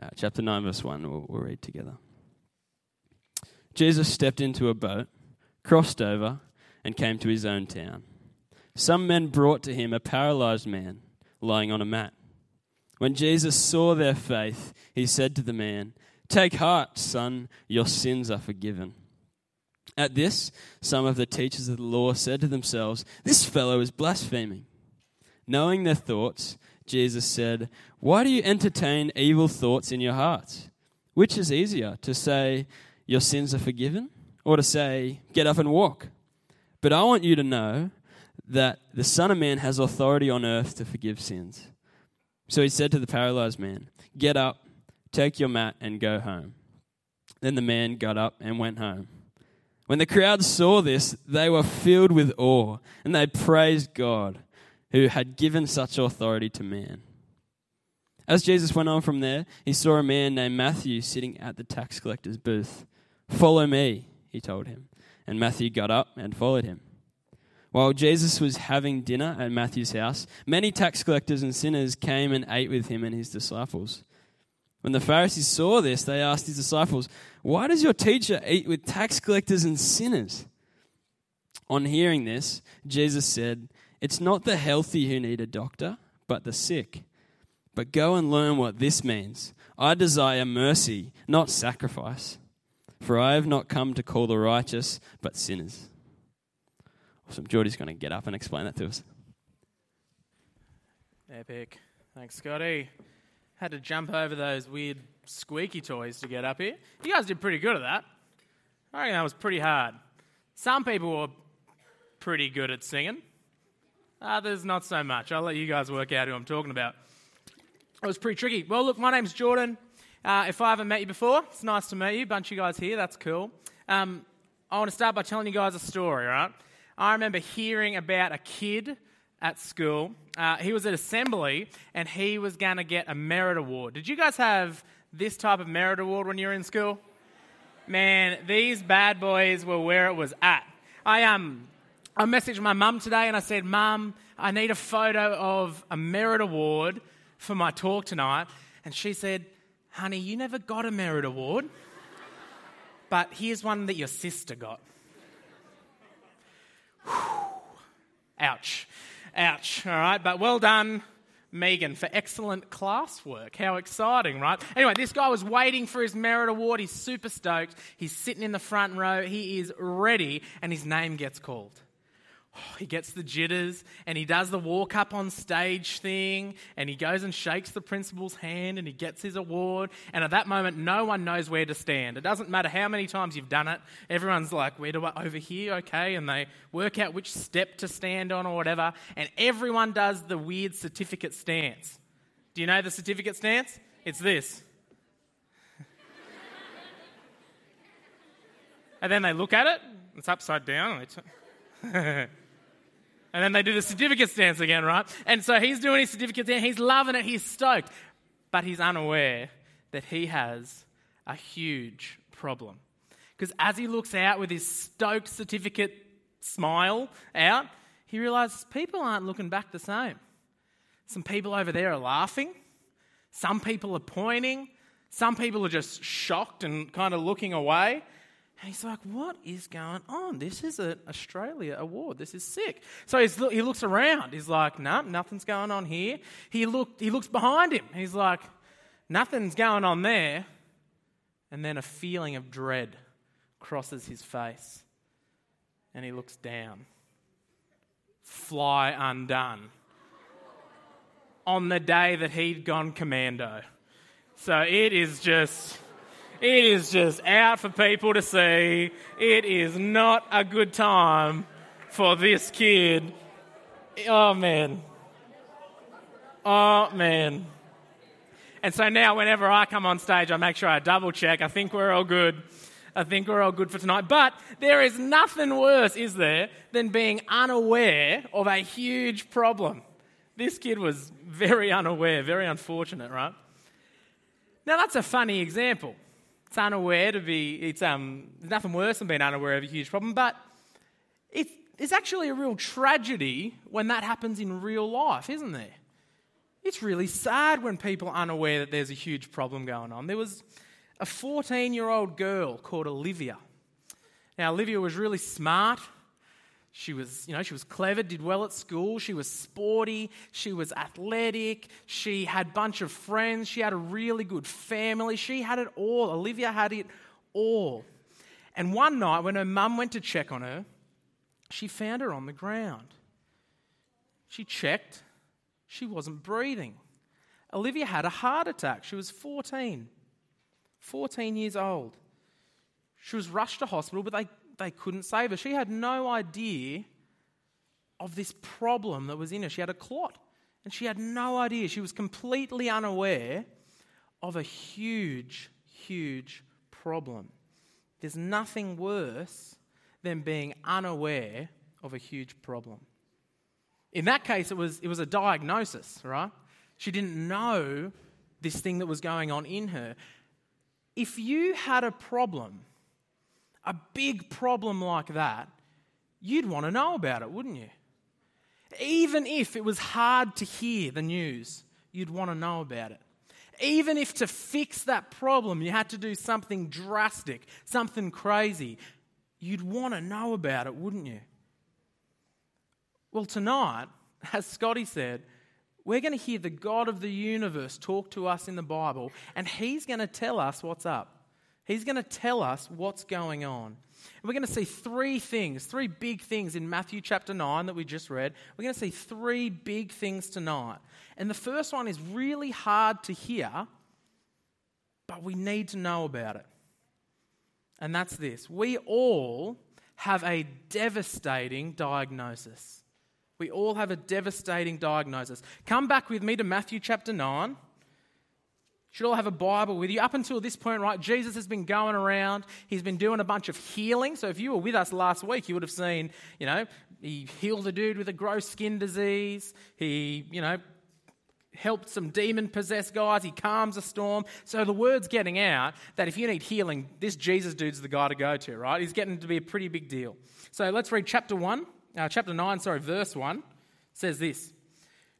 Uh, chapter 9, verse 1, we'll, we'll read together. Jesus stepped into a boat, crossed over, and came to his own town. Some men brought to him a paralyzed man lying on a mat. When Jesus saw their faith, he said to the man, Take heart, son, your sins are forgiven. At this, some of the teachers of the law said to themselves, This fellow is blaspheming. Knowing their thoughts, Jesus said, Why do you entertain evil thoughts in your hearts? Which is easier, to say, Your sins are forgiven, or to say, Get up and walk? But I want you to know that the Son of Man has authority on earth to forgive sins. So he said to the paralyzed man, Get up, take your mat, and go home. Then the man got up and went home. When the crowd saw this, they were filled with awe, and they praised God, who had given such authority to man. As Jesus went on from there, he saw a man named Matthew sitting at the tax collector's booth. Follow me, he told him. And Matthew got up and followed him. While Jesus was having dinner at Matthew's house, many tax collectors and sinners came and ate with him and his disciples. When the Pharisees saw this, they asked his disciples, Why does your teacher eat with tax collectors and sinners? On hearing this, Jesus said, It's not the healthy who need a doctor, but the sick. But go and learn what this means. I desire mercy, not sacrifice. For I have not come to call the righteous, but sinners. Awesome. Geordie's going to get up and explain that to us. Epic. Thanks, Scotty. Had to jump over those weird squeaky toys to get up here. You guys did pretty good at that. I reckon that was pretty hard. Some people were pretty good at singing, others not so much. I'll let you guys work out who I'm talking about. It was pretty tricky. Well, look, my name's Jordan. Uh, if I haven't met you before, it's nice to meet you. Bunch of you guys here, that's cool. Um, I want to start by telling you guys a story, right? I remember hearing about a kid at school. Uh, he was at assembly and he was going to get a merit award. Did you guys have this type of merit award when you were in school? Man, these bad boys were where it was at. I um, I messaged my mum today and I said, "Mum, I need a photo of a merit award for my talk tonight." And she said, "Honey, you never got a merit award, but here's one that your sister got." Ouch. Ouch. All right, but well done, Megan, for excellent classwork. How exciting, right? Anyway, this guy was waiting for his merit award. He's super stoked. He's sitting in the front row. He is ready, and his name gets called. Oh, he gets the jitters and he does the walk up on stage thing and he goes and shakes the principal's hand and he gets his award. And at that moment, no one knows where to stand. It doesn't matter how many times you've done it, everyone's like, where do I, over here, okay? And they work out which step to stand on or whatever. And everyone does the weird certificate stance. Do you know the certificate stance? It's this. and then they look at it, it's upside down. And then they do the certificate dance again, right? And so he's doing his certificate dance. He's loving it. He's stoked. But he's unaware that he has a huge problem. Because as he looks out with his stoked certificate smile out, he realizes people aren't looking back the same. Some people over there are laughing. Some people are pointing. Some people are just shocked and kind of looking away. And he's like, what is going on? This is an Australia award. This is sick. So he looks around. He's like, no, nah, nothing's going on here. He, look, he looks behind him. He's like, nothing's going on there. And then a feeling of dread crosses his face. And he looks down. Fly undone. On the day that he'd gone commando. So it is just it is just out for people to see. It is not a good time for this kid. Oh, man. Oh, man. And so now, whenever I come on stage, I make sure I double check. I think we're all good. I think we're all good for tonight. But there is nothing worse, is there, than being unaware of a huge problem. This kid was very unaware, very unfortunate, right? Now, that's a funny example. It's unaware to be, it's um, there's nothing worse than being unaware of a huge problem, but it's actually a real tragedy when that happens in real life, isn't there? It's really sad when people are unaware that there's a huge problem going on. There was a 14 year old girl called Olivia. Now, Olivia was really smart. She was, you know, she was clever, did well at school, she was sporty, she was athletic, she had a bunch of friends, she had a really good family, she had it all. Olivia had it all. And one night when her mum went to check on her, she found her on the ground. She checked, she wasn't breathing. Olivia had a heart attack. She was 14. 14 years old. She was rushed to hospital, but they, they couldn't save her. She had no idea of this problem that was in her. She had a clot, and she had no idea. She was completely unaware of a huge, huge problem. There's nothing worse than being unaware of a huge problem. In that case, it was, it was a diagnosis, right? She didn't know this thing that was going on in her. If you had a problem, a big problem like that, you'd want to know about it, wouldn't you? Even if it was hard to hear the news, you'd want to know about it. Even if to fix that problem you had to do something drastic, something crazy, you'd want to know about it, wouldn't you? Well, tonight, as Scotty said, we're going to hear the God of the universe talk to us in the Bible, and He's going to tell us what's up. He's going to tell us what's going on. And we're going to see three things, three big things in Matthew chapter 9 that we just read. We're going to see three big things tonight. And the first one is really hard to hear, but we need to know about it. And that's this we all have a devastating diagnosis. We all have a devastating diagnosis. Come back with me to Matthew chapter 9 should all have a Bible with you. Up until this point, right, Jesus has been going around. He's been doing a bunch of healing. So if you were with us last week, you would have seen, you know, he healed a dude with a gross skin disease. He, you know, helped some demon possessed guys. He calms a storm. So the word's getting out that if you need healing, this Jesus dude's the guy to go to, right? He's getting to be a pretty big deal. So let's read chapter 1, uh, chapter 9, sorry, verse 1. It says this.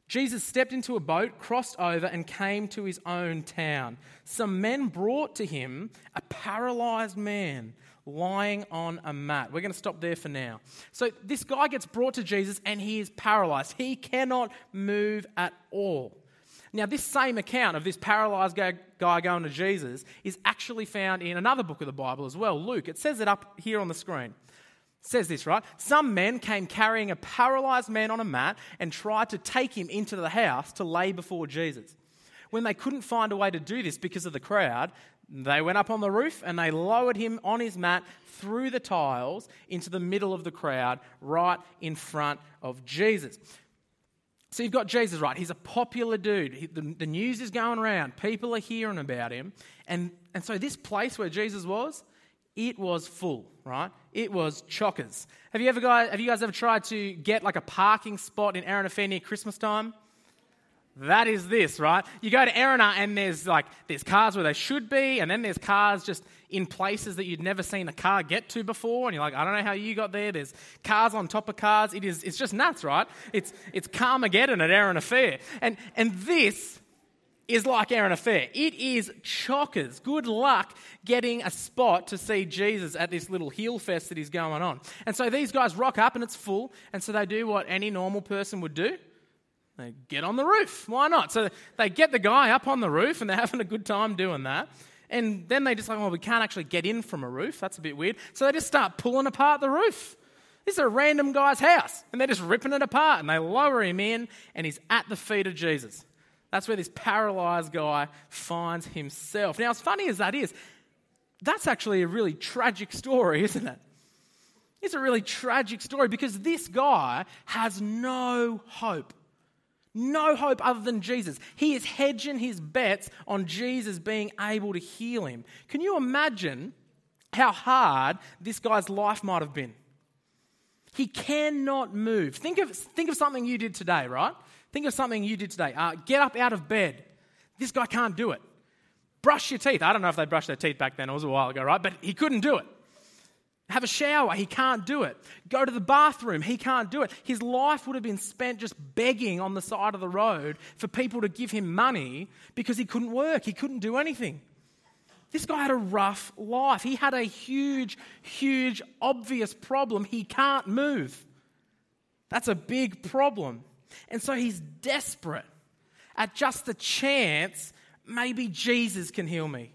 Jesus stepped into a boat, crossed over, and came to his own town. Some men brought to him a paralyzed man lying on a mat. We're going to stop there for now. So, this guy gets brought to Jesus and he is paralyzed. He cannot move at all. Now, this same account of this paralyzed guy going to Jesus is actually found in another book of the Bible as well, Luke. It says it up here on the screen says this, right? Some men came carrying a paralyzed man on a mat and tried to take him into the house to lay before Jesus. When they couldn't find a way to do this because of the crowd, they went up on the roof and they lowered him on his mat through the tiles into the middle of the crowd, right in front of Jesus. So you've got Jesus, right? He's a popular dude. He, the, the news is going around. People are hearing about him. And, and so this place where Jesus was, it was full, right? It was chockers. Have you ever guys, have you guys ever tried to get like a parking spot in Erina near Christmas time? That is this, right? You go to Erina and there's like there's cars where they should be, and then there's cars just in places that you'd never seen a car get to before, and you're like, I don't know how you got there. There's cars on top of cars. It is it's just nuts, right? It's it's Carmageddon at Erina Fair. And and this is like Erina Fair. It is chockers. Good luck getting a spot to see Jesus at this little heal fest that is going on. And so these guys rock up and it's full. And so they do what any normal person would do they get on the roof. Why not? So they get the guy up on the roof and they're having a good time doing that. And then they just like, well, we can't actually get in from a roof. That's a bit weird. So they just start pulling apart the roof. This is a random guy's house. And they're just ripping it apart. And they lower him in and he's at the feet of Jesus. That's where this paralyzed guy finds himself. Now, as funny as that is, that's actually a really tragic story, isn't it? It's a really tragic story because this guy has no hope. No hope other than Jesus. He is hedging his bets on Jesus being able to heal him. Can you imagine how hard this guy's life might have been? He cannot move. Think of, think of something you did today, right? Think of something you did today. Uh, get up out of bed. This guy can't do it. Brush your teeth. I don't know if they brushed their teeth back then, it was a while ago, right? But he couldn't do it. Have a shower, he can't do it. Go to the bathroom, he can't do it. His life would have been spent just begging on the side of the road for people to give him money because he couldn't work, he couldn't do anything. This guy had a rough life. He had a huge, huge, obvious problem. He can't move. That's a big problem. And so he's desperate at just the chance maybe Jesus can heal me.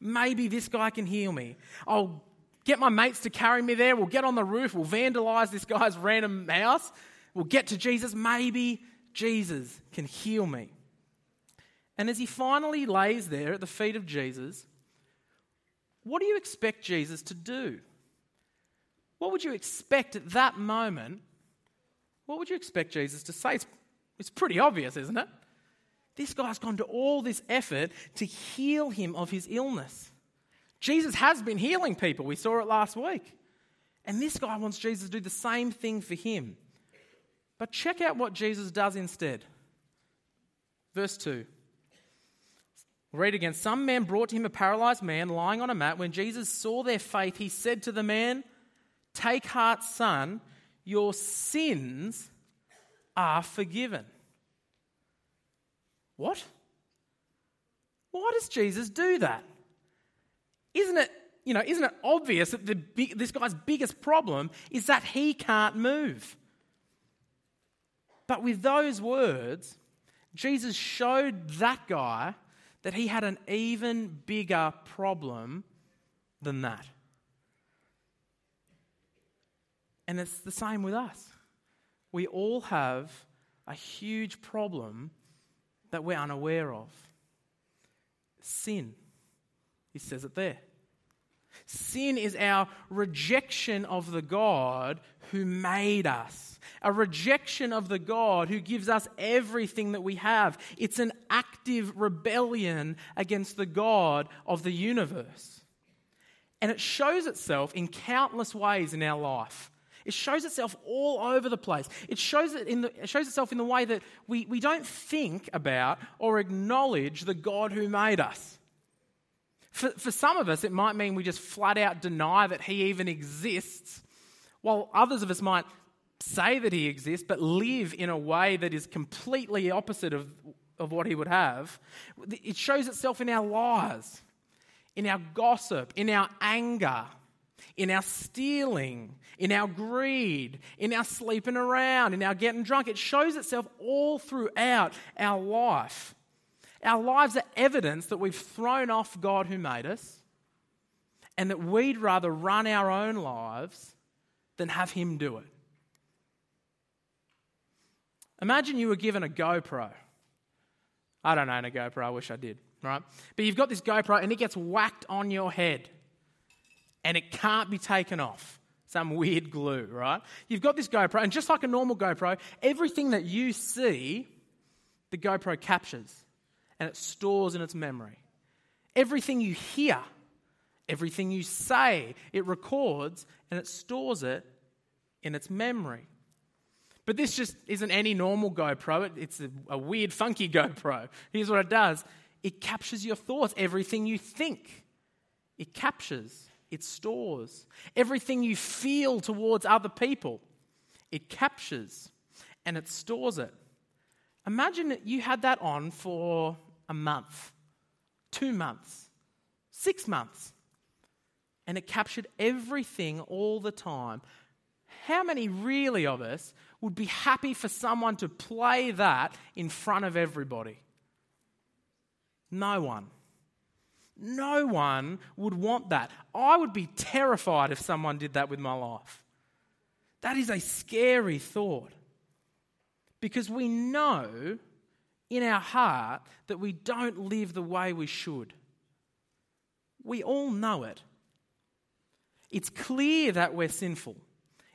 Maybe this guy can heal me. I'll get my mates to carry me there. We'll get on the roof. We'll vandalize this guy's random house. We'll get to Jesus. Maybe Jesus can heal me. And as he finally lays there at the feet of Jesus, what do you expect Jesus to do? What would you expect at that moment? What would you expect Jesus to say? It's, it's pretty obvious, isn't it? This guy's gone to all this effort to heal him of his illness. Jesus has been healing people. We saw it last week. And this guy wants Jesus to do the same thing for him. But check out what Jesus does instead. Verse 2. We'll read again. Some men brought to him a paralyzed man lying on a mat. When Jesus saw their faith, he said to the man, Take heart, son, your sins are forgiven. What? Why does Jesus do that? Isn't it, you know, isn't it obvious that big, this guy's biggest problem is that he can't move? But with those words, Jesus showed that guy that he had an even bigger problem than that. And it's the same with us. We all have a huge problem that we're unaware of sin. He says it there. Sin is our rejection of the God who made us, a rejection of the God who gives us everything that we have. It's an active rebellion against the God of the universe. And it shows itself in countless ways in our life. It shows itself all over the place. It shows, it, in the, it shows itself in the way that we, we don't think about or acknowledge the God who made us. For, for some of us, it might mean we just flat out deny that He even exists, while others of us might say that He exists but live in a way that is completely opposite of, of what He would have. It shows itself in our lies, in our gossip, in our anger in our stealing, in our greed, in our sleeping around, in our getting drunk. It shows itself all throughout our life. Our lives are evidence that we've thrown off God who made us and that we'd rather run our own lives than have Him do it. Imagine you were given a GoPro. I don't own a GoPro, I wish I did, right? But you've got this GoPro and it gets whacked on your head and it can't be taken off. Some weird glue, right? You've got this GoPro, and just like a normal GoPro, everything that you see, the GoPro captures and it stores in its memory. Everything you hear, everything you say, it records and it stores it in its memory. But this just isn't any normal GoPro, it's a, a weird, funky GoPro. Here's what it does it captures your thoughts, everything you think, it captures it stores. Everything you feel towards other people, it captures and it stores it. Imagine that you had that on for a month, two months, six months, and it captured everything all the time. How many really of us would be happy for someone to play that in front of everybody? No one. No one would want that. I would be terrified if someone did that with my life. That is a scary thought. Because we know in our heart that we don't live the way we should. We all know it. It's clear that we're sinful.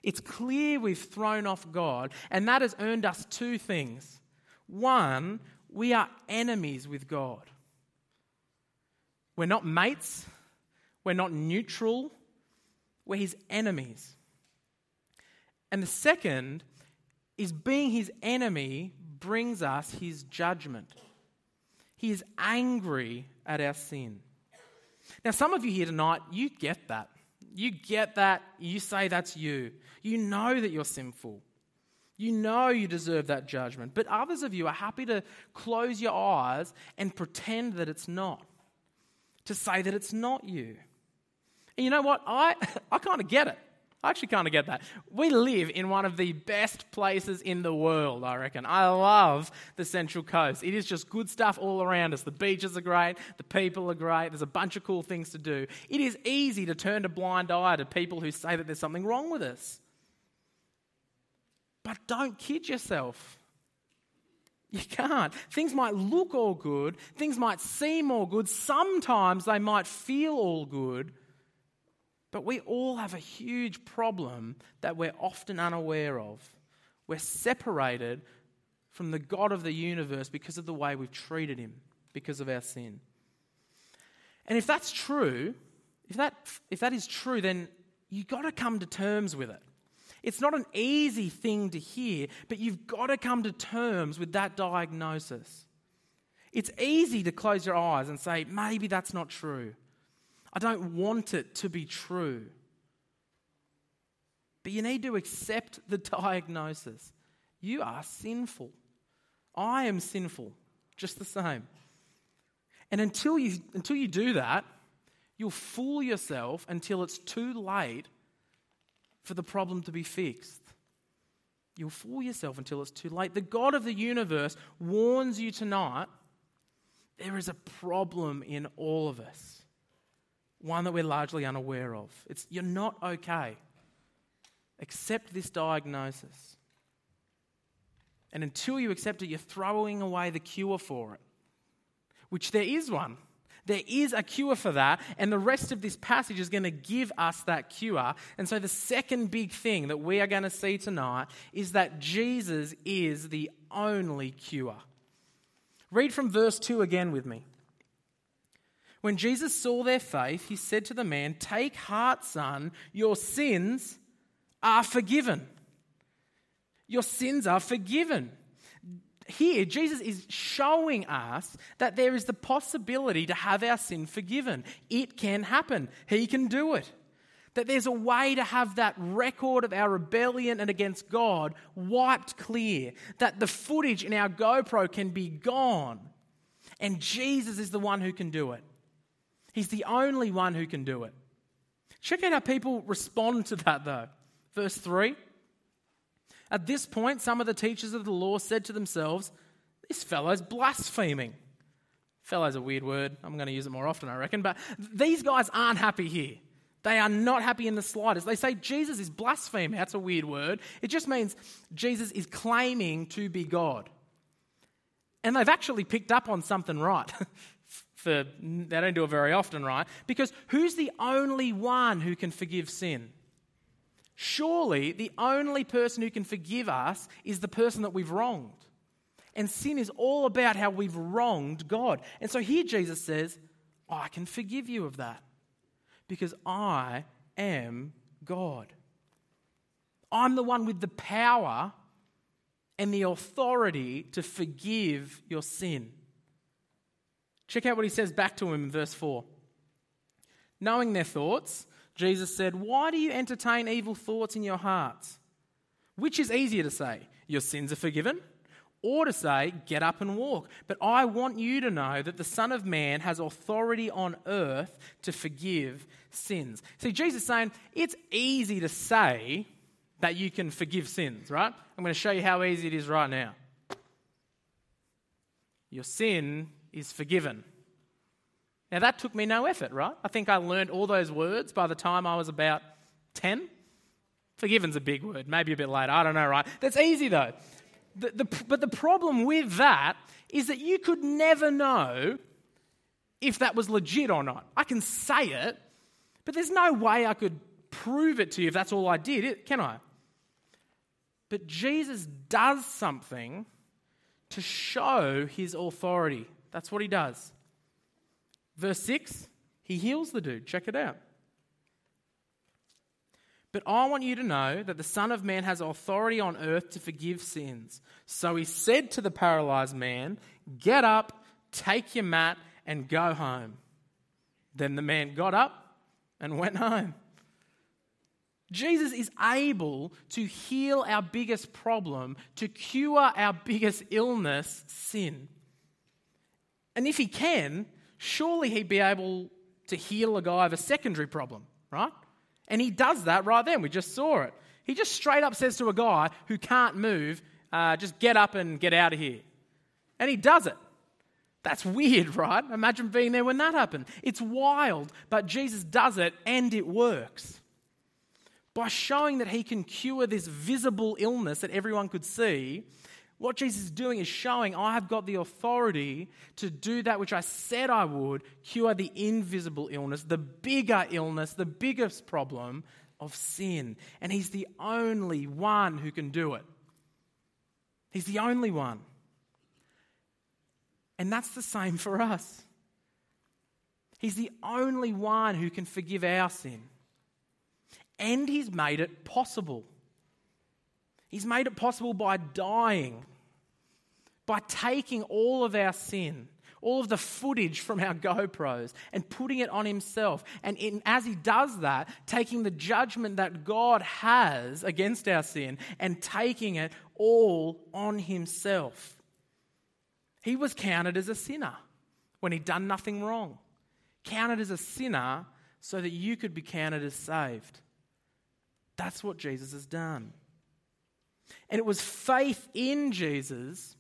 It's clear we've thrown off God, and that has earned us two things. One, we are enemies with God. We're not mates. We're not neutral. We're his enemies. And the second is being his enemy brings us his judgment. He is angry at our sin. Now, some of you here tonight, you get that. You get that. You say that's you. You know that you're sinful. You know you deserve that judgment. But others of you are happy to close your eyes and pretend that it's not, to say that it's not you. And you know what? I, I kind of get it. I actually kind of get that. We live in one of the best places in the world, I reckon. I love the Central Coast. It is just good stuff all around us. The beaches are great, the people are great, there's a bunch of cool things to do. It is easy to turn a blind eye to people who say that there's something wrong with us. But don't kid yourself. You can't. Things might look all good, things might seem all good, sometimes they might feel all good, but we all have a huge problem that we're often unaware of. We're separated from the God of the universe because of the way we've treated him, because of our sin. And if that's true, if that, if that is true, then you've got to come to terms with it. It's not an easy thing to hear, but you've got to come to terms with that diagnosis. It's easy to close your eyes and say, maybe that's not true. I don't want it to be true. But you need to accept the diagnosis. You are sinful. I am sinful, just the same. And until you, until you do that, you'll fool yourself until it's too late for the problem to be fixed. You'll fool yourself until it's too late. The God of the universe warns you tonight there is a problem in all of us one that we're largely unaware of. It's, you're not okay. Accept this diagnosis. And until you accept it, you're throwing away the cure for it, which there is one. There is a cure for that, and the rest of this passage is going to give us that cure. And so, the second big thing that we are going to see tonight is that Jesus is the only cure. Read from verse 2 again with me. When Jesus saw their faith, he said to the man, Take heart, son, your sins are forgiven. Your sins are forgiven. Here, Jesus is showing us that there is the possibility to have our sin forgiven. It can happen, He can do it. That there's a way to have that record of our rebellion and against God wiped clear. That the footage in our GoPro can be gone. And Jesus is the one who can do it. He's the only one who can do it. Check out how people respond to that, though. Verse 3 At this point, some of the teachers of the law said to themselves, This fellow's blaspheming. Fellow's a weird word. I'm going to use it more often, I reckon. But these guys aren't happy here. They are not happy in the slightest. They say Jesus is blaspheming. That's a weird word. It just means Jesus is claiming to be God. And they've actually picked up on something right. for they don't do it very often, right? Because who's the only one who can forgive sin? Surely the only person who can forgive us is the person that we've wronged. And sin is all about how we've wronged God. And so here Jesus says, I can forgive you of that because I am God. I'm the one with the power and the authority to forgive your sin. Check out what he says back to him in verse 4. Knowing their thoughts, Jesus said, Why do you entertain evil thoughts in your hearts? Which is easier to say, Your sins are forgiven? Or to say, Get up and walk. But I want you to know that the Son of Man has authority on earth to forgive sins. See, Jesus saying, It's easy to say that you can forgive sins, right? I'm going to show you how easy it is right now. Your sin is forgiven. Now, that took me no effort, right? I think I learned all those words by the time I was about 10. Forgiven's a big word, maybe a bit later. I don't know, right? That's easy though. The, the, but the problem with that is that you could never know if that was legit or not. I can say it, but there's no way I could prove it to you if that's all I did, can I? But Jesus does something to show his authority. That's what he does. Verse 6, he heals the dude. Check it out. But I want you to know that the Son of Man has authority on earth to forgive sins. So he said to the paralyzed man, Get up, take your mat, and go home. Then the man got up and went home. Jesus is able to heal our biggest problem, to cure our biggest illness, sin. And if he can, surely he'd be able to heal a guy of a secondary problem, right? And he does that right then. We just saw it. He just straight up says to a guy who can't move, uh, just get up and get out of here. And he does it. That's weird, right? Imagine being there when that happened. It's wild, but Jesus does it and it works. By showing that he can cure this visible illness that everyone could see, what Jesus is doing is showing I have got the authority to do that which I said I would cure the invisible illness, the bigger illness, the biggest problem of sin. And he's the only one who can do it. He's the only one. And that's the same for us. He's the only one who can forgive our sin. And He's made it possible. He's made it possible by dying, by taking all of our sin, all of the footage from our GoPros, and putting it on Himself. And in, as He does that, taking the judgment that God has against our sin and taking it all on Himself. He was counted as a sinner when he'd done nothing wrong. Counted as a sinner so that you could be counted as saved. That's what Jesus has done. And it was faith in Jesus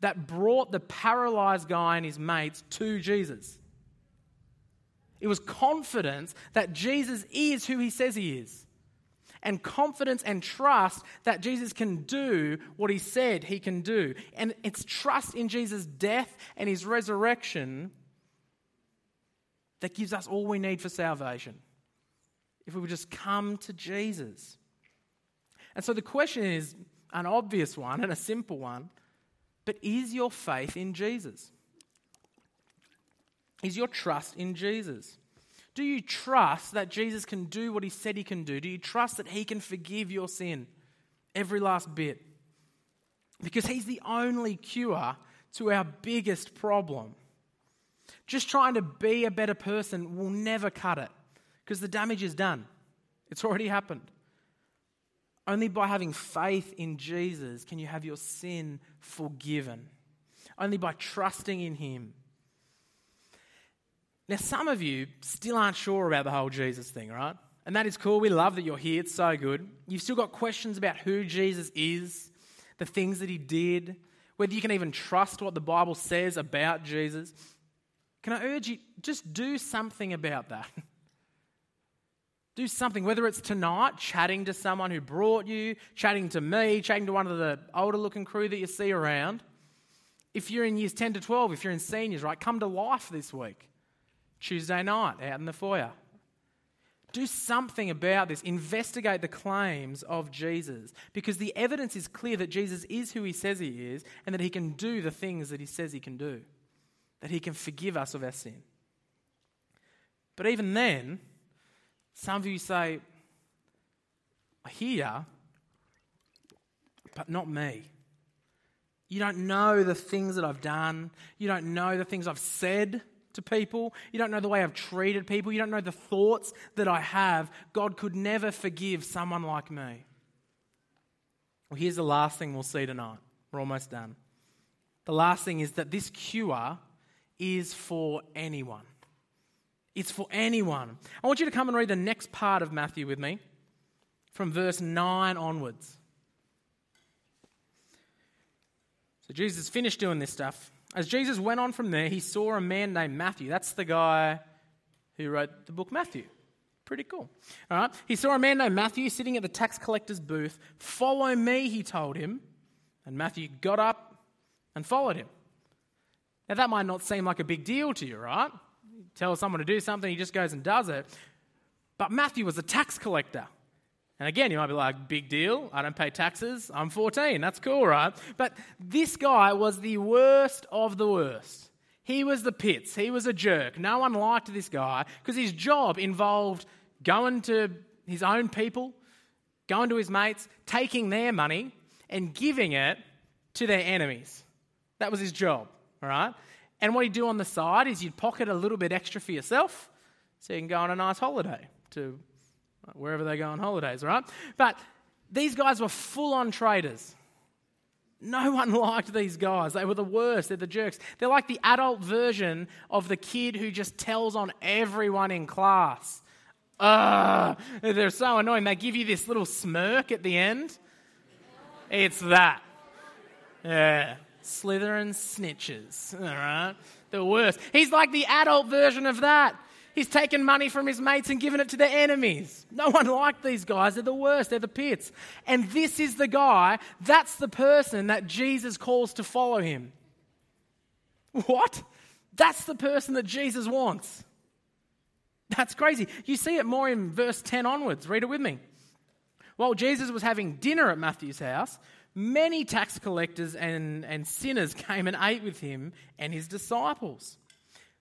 that brought the paralyzed guy and his mates to Jesus. It was confidence that Jesus is who he says he is and confidence and trust that Jesus can do what he said he can do. And it's trust in Jesus' death and his resurrection that gives us all we need for salvation. If we would just come to Jesus. And so the question is an obvious one and a simple one, but is your faith in Jesus? Is your trust in Jesus? Do you trust that Jesus can do what he said he can do? Do you trust that he can forgive your sin? Every last bit. Because he's the only cure to our biggest problem. Just trying to be a better person will never cut it because the damage is done. It's already happened. Only by having faith in Jesus can you have your sin forgiven. Only by trusting in him now, some of you still aren't sure about the whole Jesus thing, right? And that is cool. We love that you're here. It's so good. You've still got questions about who Jesus is, the things that he did, whether you can even trust what the Bible says about Jesus. Can I urge you, just do something about that. do something, whether it's tonight, chatting to someone who brought you, chatting to me, chatting to one of the older looking crew that you see around. If you're in years 10 to 12, if you're in seniors, right, come to life this week. Tuesday night out in the foyer. Do something about this. Investigate the claims of Jesus because the evidence is clear that Jesus is who he says he is and that he can do the things that he says he can do, that he can forgive us of our sin. But even then, some of you say, I hear, but not me. You don't know the things that I've done. You don't know the things I've said to people. You don't know the way I've treated people. You don't know the thoughts that I have. God could never forgive someone like me. Well, here's the last thing we'll see tonight. We're almost done. The last thing is that this cure is for anyone. It's for anyone. I want you to come and read the next part of Matthew with me from verse 9 onwards. So Jesus finished doing this stuff. As Jesus went on from there, he saw a man named Matthew. That's the guy who wrote the book Matthew. Pretty cool. All right. He saw a man named Matthew sitting at the tax collector's booth. Follow me, he told him. And Matthew got up and followed him. Now, that might not seem like a big deal to you, right? You tell someone to do something, he just goes and does it. But Matthew was a tax collector. And again, you might be like, big deal. I don't pay taxes. I'm 14. That's cool, right? But this guy was the worst of the worst. He was the pits. He was a jerk. No one liked this guy because his job involved going to his own people, going to his mates, taking their money, and giving it to their enemies. That was his job, all right? And what you'd do on the side is you'd pocket a little bit extra for yourself so you can go on a nice holiday to uh, wherever they go on holidays, right? But these guys were full on traders. No one liked these guys. They were the worst. They're the jerks. They're like the adult version of the kid who just tells on everyone in class. Ugh, they're so annoying. They give you this little smirk at the end. It's that. Yeah. Slytherin snitches. All right. The worst. He's like the adult version of that. He's taken money from his mates and given it to their enemies. No one liked these guys. They're the worst. They're the pits. And this is the guy, that's the person that Jesus calls to follow him. What? That's the person that Jesus wants. That's crazy. You see it more in verse 10 onwards. Read it with me. While Jesus was having dinner at Matthew's house, many tax collectors and, and sinners came and ate with him and his disciples.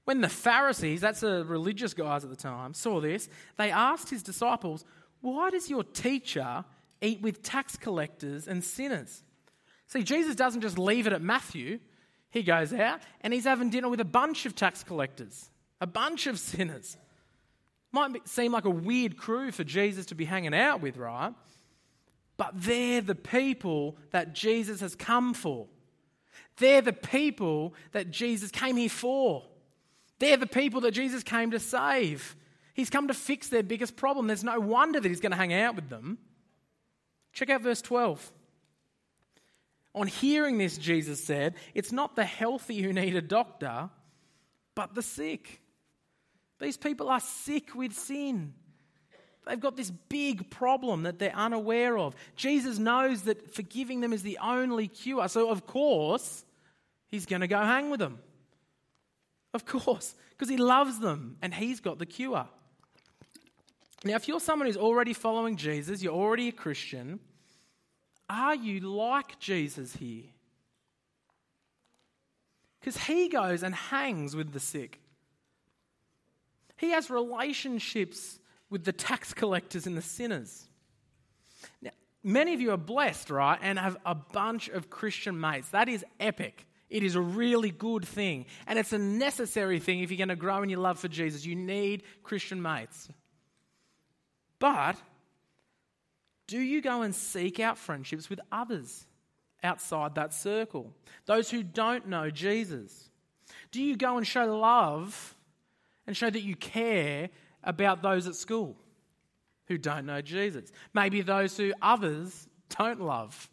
When the Pharisees, that's the religious guys at the time, saw this, they asked his disciples, Why does your teacher eat with tax collectors and sinners? See, Jesus doesn't just leave it at Matthew. He goes out and he's having dinner with a bunch of tax collectors, a bunch of sinners. Might seem like a weird crew for Jesus to be hanging out with, right? But they're the people that Jesus has come for. They're the people that Jesus came here for. They're the people that Jesus came to save. He's come to fix their biggest problem. There's no wonder that he's going to hang out with them. Check out verse 12. On hearing this, Jesus said, It's not the healthy who need a doctor, but the sick. These people are sick with sin. They've got this big problem that they're unaware of. Jesus knows that forgiving them is the only cure. So, of course, he's going to go hang with them. Of course, because he loves them and he's got the cure. Now, if you're someone who's already following Jesus, you're already a Christian, are you like Jesus here? Because he goes and hangs with the sick. He has relationships with the tax collectors and the sinners. Now, many of you are blessed, right, and have a bunch of Christian mates. That is epic. It is a really good thing. And it's a necessary thing if you're going to grow in your love for Jesus. You need Christian mates. But do you go and seek out friendships with others outside that circle? Those who don't know Jesus? Do you go and show love and show that you care about those at school who don't know Jesus? Maybe those who others don't love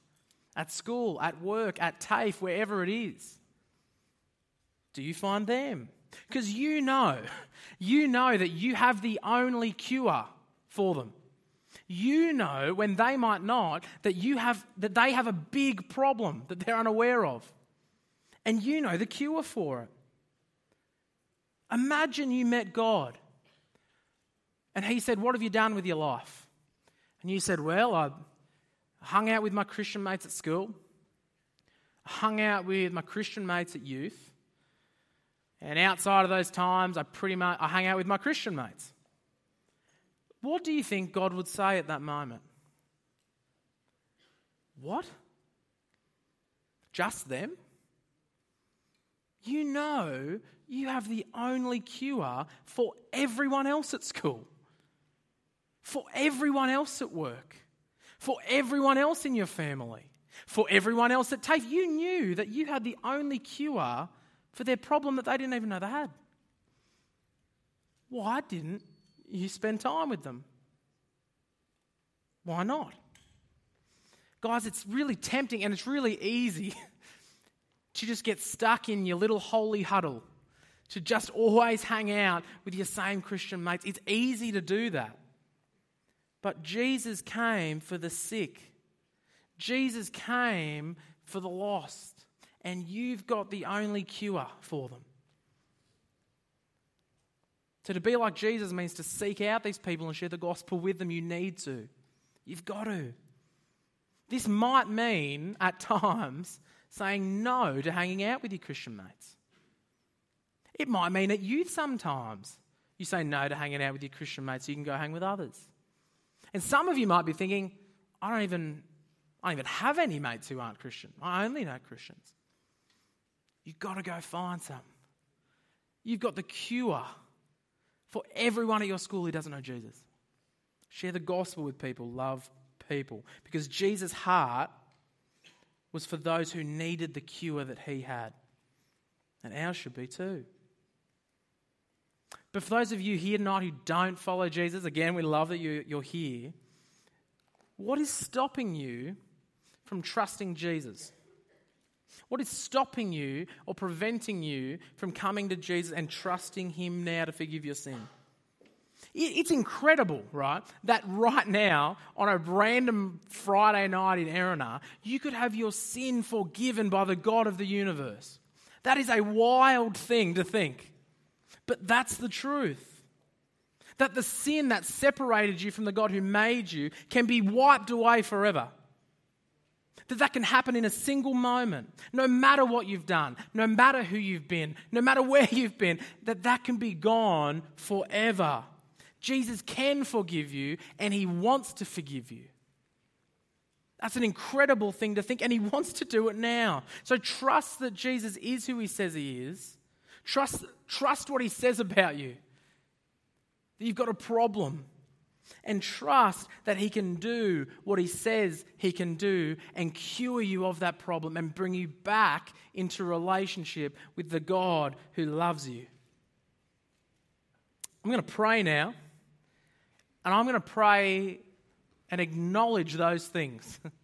at school, at work, at TAFE, wherever it is? Do you find them? Because you know, you know that you have the only cure for them. You know when they might not that you have that they have a big problem that they're unaware of. And you know the cure for it. Imagine you met God and he said, What have you done with your life? And you said, Well, I hung out with my Christian mates at school, I hung out with my Christian mates at youth, and outside of those times, I pretty much I hung out with my Christian mates. What do you think God would say at that moment? What? Just them? You know you have the only cure for everyone else at school, for everyone else at work, for everyone else in your family, for everyone else at TAFE. You knew that you had the only cure for their problem that they didn't even know they had. Why didn't you spend time with them? Why not? Guys, it's really tempting and it's really easy to just get stuck in your little holy huddle, to just always hang out with your same Christian mates. It's easy to do that. But Jesus came for the sick. Jesus came for the lost. And you've got the only cure for them. So, to be like Jesus means to seek out these people and share the gospel with them. You need to. You've got to. This might mean, at times, saying no to hanging out with your Christian mates. It might mean at youth sometimes you say no to hanging out with your Christian mates so you can go hang with others. And some of you might be thinking, I don't even, I don't even have any mates who aren't Christian. I only know Christians. You've got to go find some. You've got the cure for everyone at your school who doesn't know Jesus. Share the gospel with people. Love people. Because Jesus' heart was for those who needed the cure that he had. And ours should be too. But for those of you here tonight who don't follow Jesus, again, we love that you, you're here. What is stopping you from trusting Jesus? What is stopping you or preventing you from coming to Jesus and trusting Him now to forgive your sin? It's incredible, right? That right now, on a random Friday night in Erina, you could have your sin forgiven by the God of the universe. That is a wild thing to think. But that's the truth. That the sin that separated you from the God who made you can be wiped away forever. That that can happen in a single moment, no matter what you've done, no matter who you've been, no matter where you've been, that that can be gone forever. Jesus can forgive you and he wants to forgive you. That's an incredible thing to think, and he wants to do it now. So trust that Jesus is who he says he is. Trust, trust what he says about you. That you've got a problem. And trust that he can do what he says he can do and cure you of that problem and bring you back into relationship with the God who loves you. I'm going to pray now. And I'm going to pray and acknowledge those things.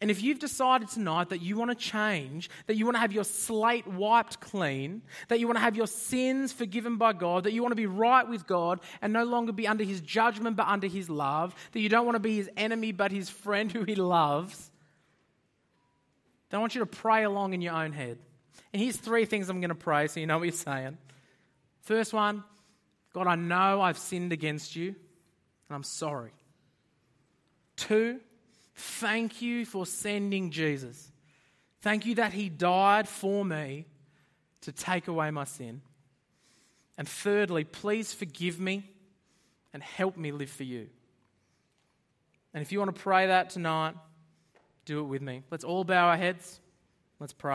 and if you've decided tonight that you want to change, that you want to have your slate wiped clean, that you want to have your sins forgiven by God, that you want to be right with God and no longer be under his judgment but under his love, that you don't want to be his enemy but his friend who he loves, then I want you to pray along in your own head. And here's three things I'm going to pray so you know what you're saying. First one, God, I know I've sinned against you, and I'm sorry. Two, thank you for sending Jesus. Thank you that he died for me to take away my sin. And thirdly, please forgive me and help me live for you. And if you want to pray that tonight, do it with me. Let's all bow our heads. Let's pray.